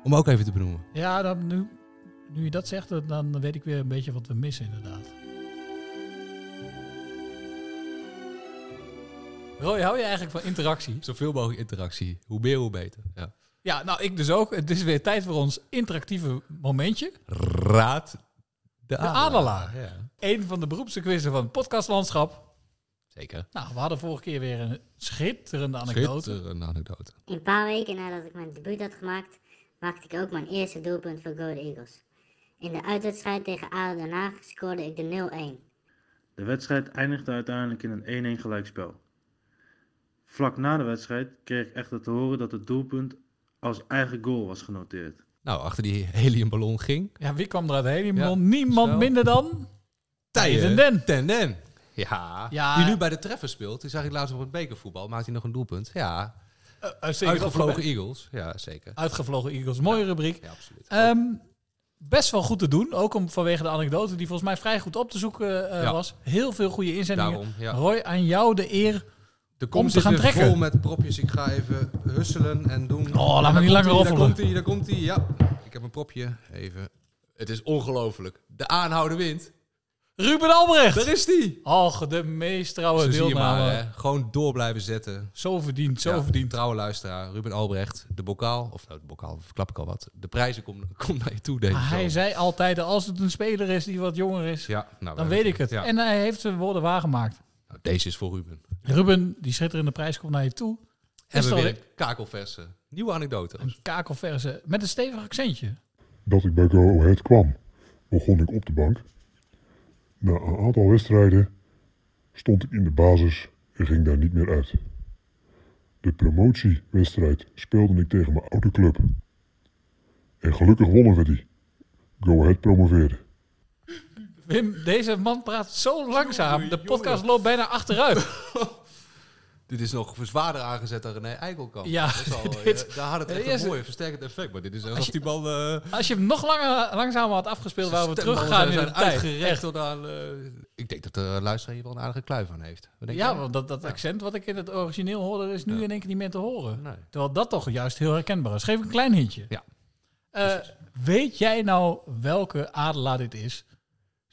om ook even te benoemen. Ja, dan, nu, nu je dat zegt, dan weet ik weer een beetje wat we missen inderdaad. Roy, hou je eigenlijk van interactie? Zoveel mogelijk interactie. Hoe meer, hoe beter. Ja. Ja, nou ik dus ook. Het is weer tijd voor ons interactieve momentje. Raad de De adelaar. Ja. Een van de beroepste quizzen van het podcastlandschap. Zeker. Nou, we hadden vorige keer weer een schitterende anekdote. Schitterende anekdote. Een paar weken nadat ik mijn debuut had gemaakt, maakte ik ook mijn eerste doelpunt voor Go Eagles. In de uitwedstrijd tegen ADO Den Haag scoorde ik de 0-1. De wedstrijd eindigde uiteindelijk in een 1-1 gelijkspel. Vlak na de wedstrijd kreeg ik echter te horen dat het doelpunt als eigen goal was genoteerd. Nou, achter die heliumballon ging. Ja, wie kwam er uit de helemaal? Ja, Niemand zo. minder dan... Tijen Den Den. Den Den. Ja. Ja. Die nu bij de treffer speelt. Die zag ik laatst op het bekervoetbal. Maakt hij nog een doelpunt. Ja. Uh, uitstekend Uitgevlogen. Eagles. Ja, zeker. Uitgevlogen Eagles. Mooie rubriek. Ja, absoluut. Ehm, best wel goed te doen. Ook om, vanwege de anekdote die volgens mij vrij goed op te zoeken eh, Ja. was. Heel veel goede inzendingen. Daarom, ja. Roy, aan jou de eer De kom om te gaan trekken. vol met propjes. Ik ga even husselen en doen. Oh, laat me daar niet langer roffelen. Daar komt hij, daar komt hij. Ja. Ik heb een propje. Even. Het is ongelooflijk. De aanhouden wint. Ruben Albrecht. Daar is die. Och, de meest trouwe Zo zie je deelname. maar, hè. Gewoon door blijven zetten. Zo verdiend, zo Ja, verdiend. Trouwe luisteraar, Ruben Albrecht. De bokaal, of nou, de bokaal, verklap ik al wat. De prijzen komen kom naar je toe deze Maar hij zei altijd, als het een speler is die wat jonger is, Ja, nou, dan we weet ik het. Ja. En hij heeft zijn woorden waargemaakt. Nou, deze is voor Ruben. Ruben, die schitterende prijs komt naar je toe. En we er weer een kakelverse. Nieuwe anekdote. een kakelverse met een stevig accentje. Dat ik bij Go Ahead kwam, begon ik op de bank. Na een aantal wedstrijden stond ik in de basis en ging daar niet meer uit. De promotiewedstrijd speelde ik tegen mijn oude club. En gelukkig wonnen we die. Go Ahead promoveerde. Wim, deze man praat zo langzaam. De podcast loopt bijna achteruit. Dit is nog zwaarder aangezet dan René Eikelkamp. Ja, Dat is al, dit- eh, daar had het echt een mooi versterkend effect. Maar dit is alsof Als je- die man... eh, Als je hem nog langer, langzamer had afgespeeld, waren we teruggegaan in zijn de tijd. tot aan... eh, ik denk dat de luisteraar hier wel een aardige kluif aan heeft. Denk Ja, want dat, dat accent wat ik in het origineel hoorde, is nu Ja. in één keer niet meer te horen. Nee. Terwijl dat toch juist heel herkenbaar is. Geef een klein hintje. Ja. Weet jij nou welke adelaar dit is?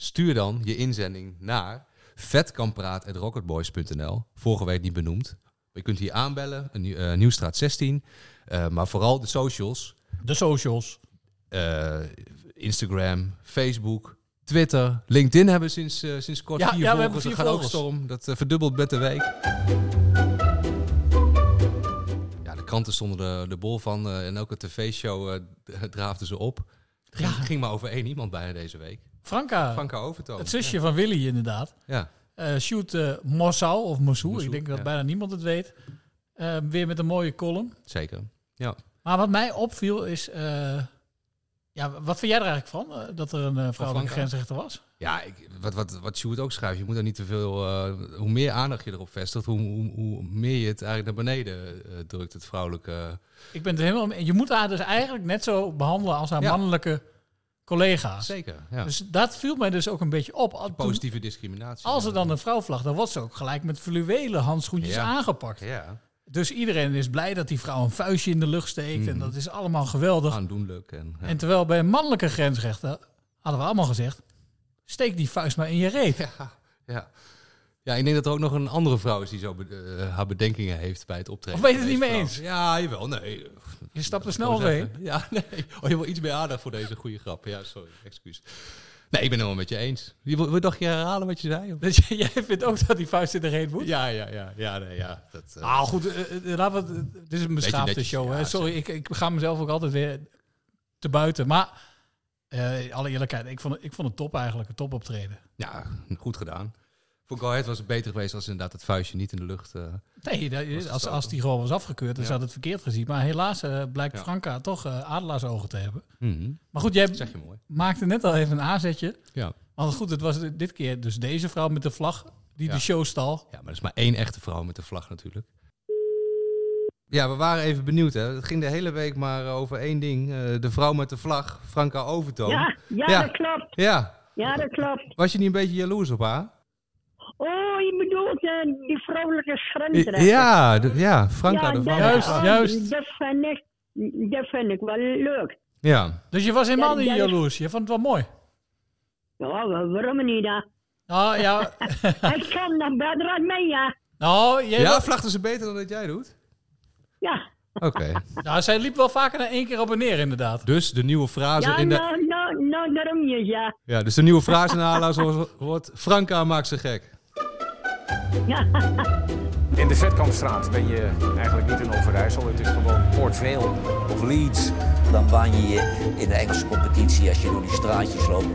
Stuur dan je inzending naar vetkampraat.rocketboys.nl. Vorige week niet benoemd. Je kunt hier aanbellen, eh, Nieuwstraat 16. Eh, maar vooral de socials. De socials. Eh, Instagram, Facebook, Twitter, LinkedIn hebben we sinds, sinds kort Ja, vier ja, we hebben volgers. vier Dat gaat ook volgers. storm. Dat verdubbelt met de week. Ja, de kranten stonden er de bol van. en elke tv-show draafden ze op. Het ging, Ja. ging maar over één iemand bijna deze week. Franka. Franka Overtoom. Het zusje Ja. van Willy inderdaad. Ja. Eh shoot eh Mossou of Mossou. Ik denk dat ja. bijna niemand het weet. Eh, weer met een mooie column. Zeker. Ja. Maar wat mij opviel is... ja, wat vind jij er eigenlijk van? dat er een vrouwelijke grensrechter was? Ja, ik, wat, wat, wat Sjoerd ook schrijft, je moet er niet te veel... hoe meer aandacht je erop vestigt, hoe, hoe, hoe meer je het eigenlijk naar beneden drukt, het vrouwelijke... Ik ben het helemaal Je moet haar dus eigenlijk net zo behandelen als haar Ja. mannelijke collega's. Zeker, ja. Dus dat viel mij dus ook een beetje op. Al- toen- Positieve discriminatie. Als er dan een vrouw vlag, dan wordt ze ook gelijk met fluwelen handschoentjes Ja. aangepakt. Ja. Dus iedereen is blij dat die vrouw een vuistje in de lucht steekt. En Mhm. dat is allemaal geweldig. Aandoenlijk. En, ja. En terwijl bij een mannelijke grensrechter hadden we allemaal gezegd... steek die vuist maar in je reet. Ja. ja, ik denk dat er ook nog een andere vrouw is die zo be- eh, haar bedenkingen heeft bij het optreden. Of ben je het niet mee eens? Ja, jawel, nee. Je stapt er snel overheen. zeggen. Ja, nee. Oh, je wil iets meer aandacht voor deze goede grap. Ja, sorry, excuus. Nee, ik ben het helemaal met je eens. Wil toch je herhalen wat je zei? Dus jij vindt ook dat die vuist in de reet moet? Ja, ja, ja. Ja, nee, ja. Dat, eh, Nou goed, eh, laten we het- dit is een beschaafde show. hè. ja, Sorry, ik, ik ga mezelf ook altijd weer te buiten. Maar alle eerlijkheid, ik vond, ik vond het top eigenlijk, een top optreden. Ja, goed gedaan. Voor Go Ahead was het beter geweest als inderdaad het vuistje niet in de lucht... eh, Nee, dat- als, als die gewoon was afgekeurd, dan Ja. zou het verkeerd gezien. Maar helaas eh, blijkt Ja. Franka toch eh, adelaarsogen te hebben. Mhm. Maar goed, jij Zeg je mooi. maakte net al even een aanzetje. Ja. Want goed, het was dit keer dus deze vrouw met de vlag die Ja. de show stal. Ja, maar er is maar één echte vrouw met de vlag natuurlijk. Ja, we waren even benieuwd. Hè. Het ging de hele week maar over één ding. eh, de vrouw met de vlag, Franka Overtoom. Ja, ja, dat klopt. Ja. Ja, dat klopt. Was je niet een beetje jaloers op haar? Oh, je bedoelt eh, die vrouwelijke grensrechter. Ja, ja Franka Ja, de dat- vrouw. Juist, oh, juist. Dat vind ik, dat vind ik wel leuk. Ja. Dus je was helemaal niet dat- jaloers. Je vond het wel mooi. Ja, wa- waarom niet dan? Nou ja, Ik kan nog beter dan mij, ja. nou, jij Ja, vlaggen ze beter dan dat jij doet? Ja. Oké. nou, zij liep wel vaker dan één keer op en neer inderdaad. Dus de nieuwe frase Ja, in de... nou, nou, nou, daarom je, ja. Ja, dus de nieuwe frase in de Hala zoals wordt... Franka maakt ze gek. In de Vetkampstraat ben je eigenlijk niet in Overijssel. Het is gewoon Port Vale of Leeds. Dan baan je je in de Engelse competitie als je door die straatjes loopt.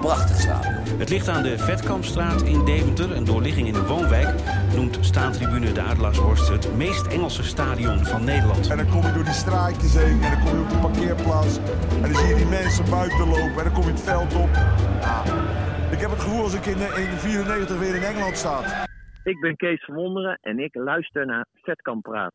Prachtig stadion. Het ligt aan de Vetkampstraat in Deventer. Een doorligging in de woonwijk noemt staantribune de Adelaarshorst het meest Engelse stadion van Nederland. En dan kom je door die straatjes heen en dan kom je op de parkeerplaats. En dan zie je die mensen buiten lopen en dan kom je het veld op. Ja, ik heb het gevoel als ik in, eh, in 94 weer in Engeland sta. Ik ben Kees van Wonderen en ik luister naar Vetkamp Praat.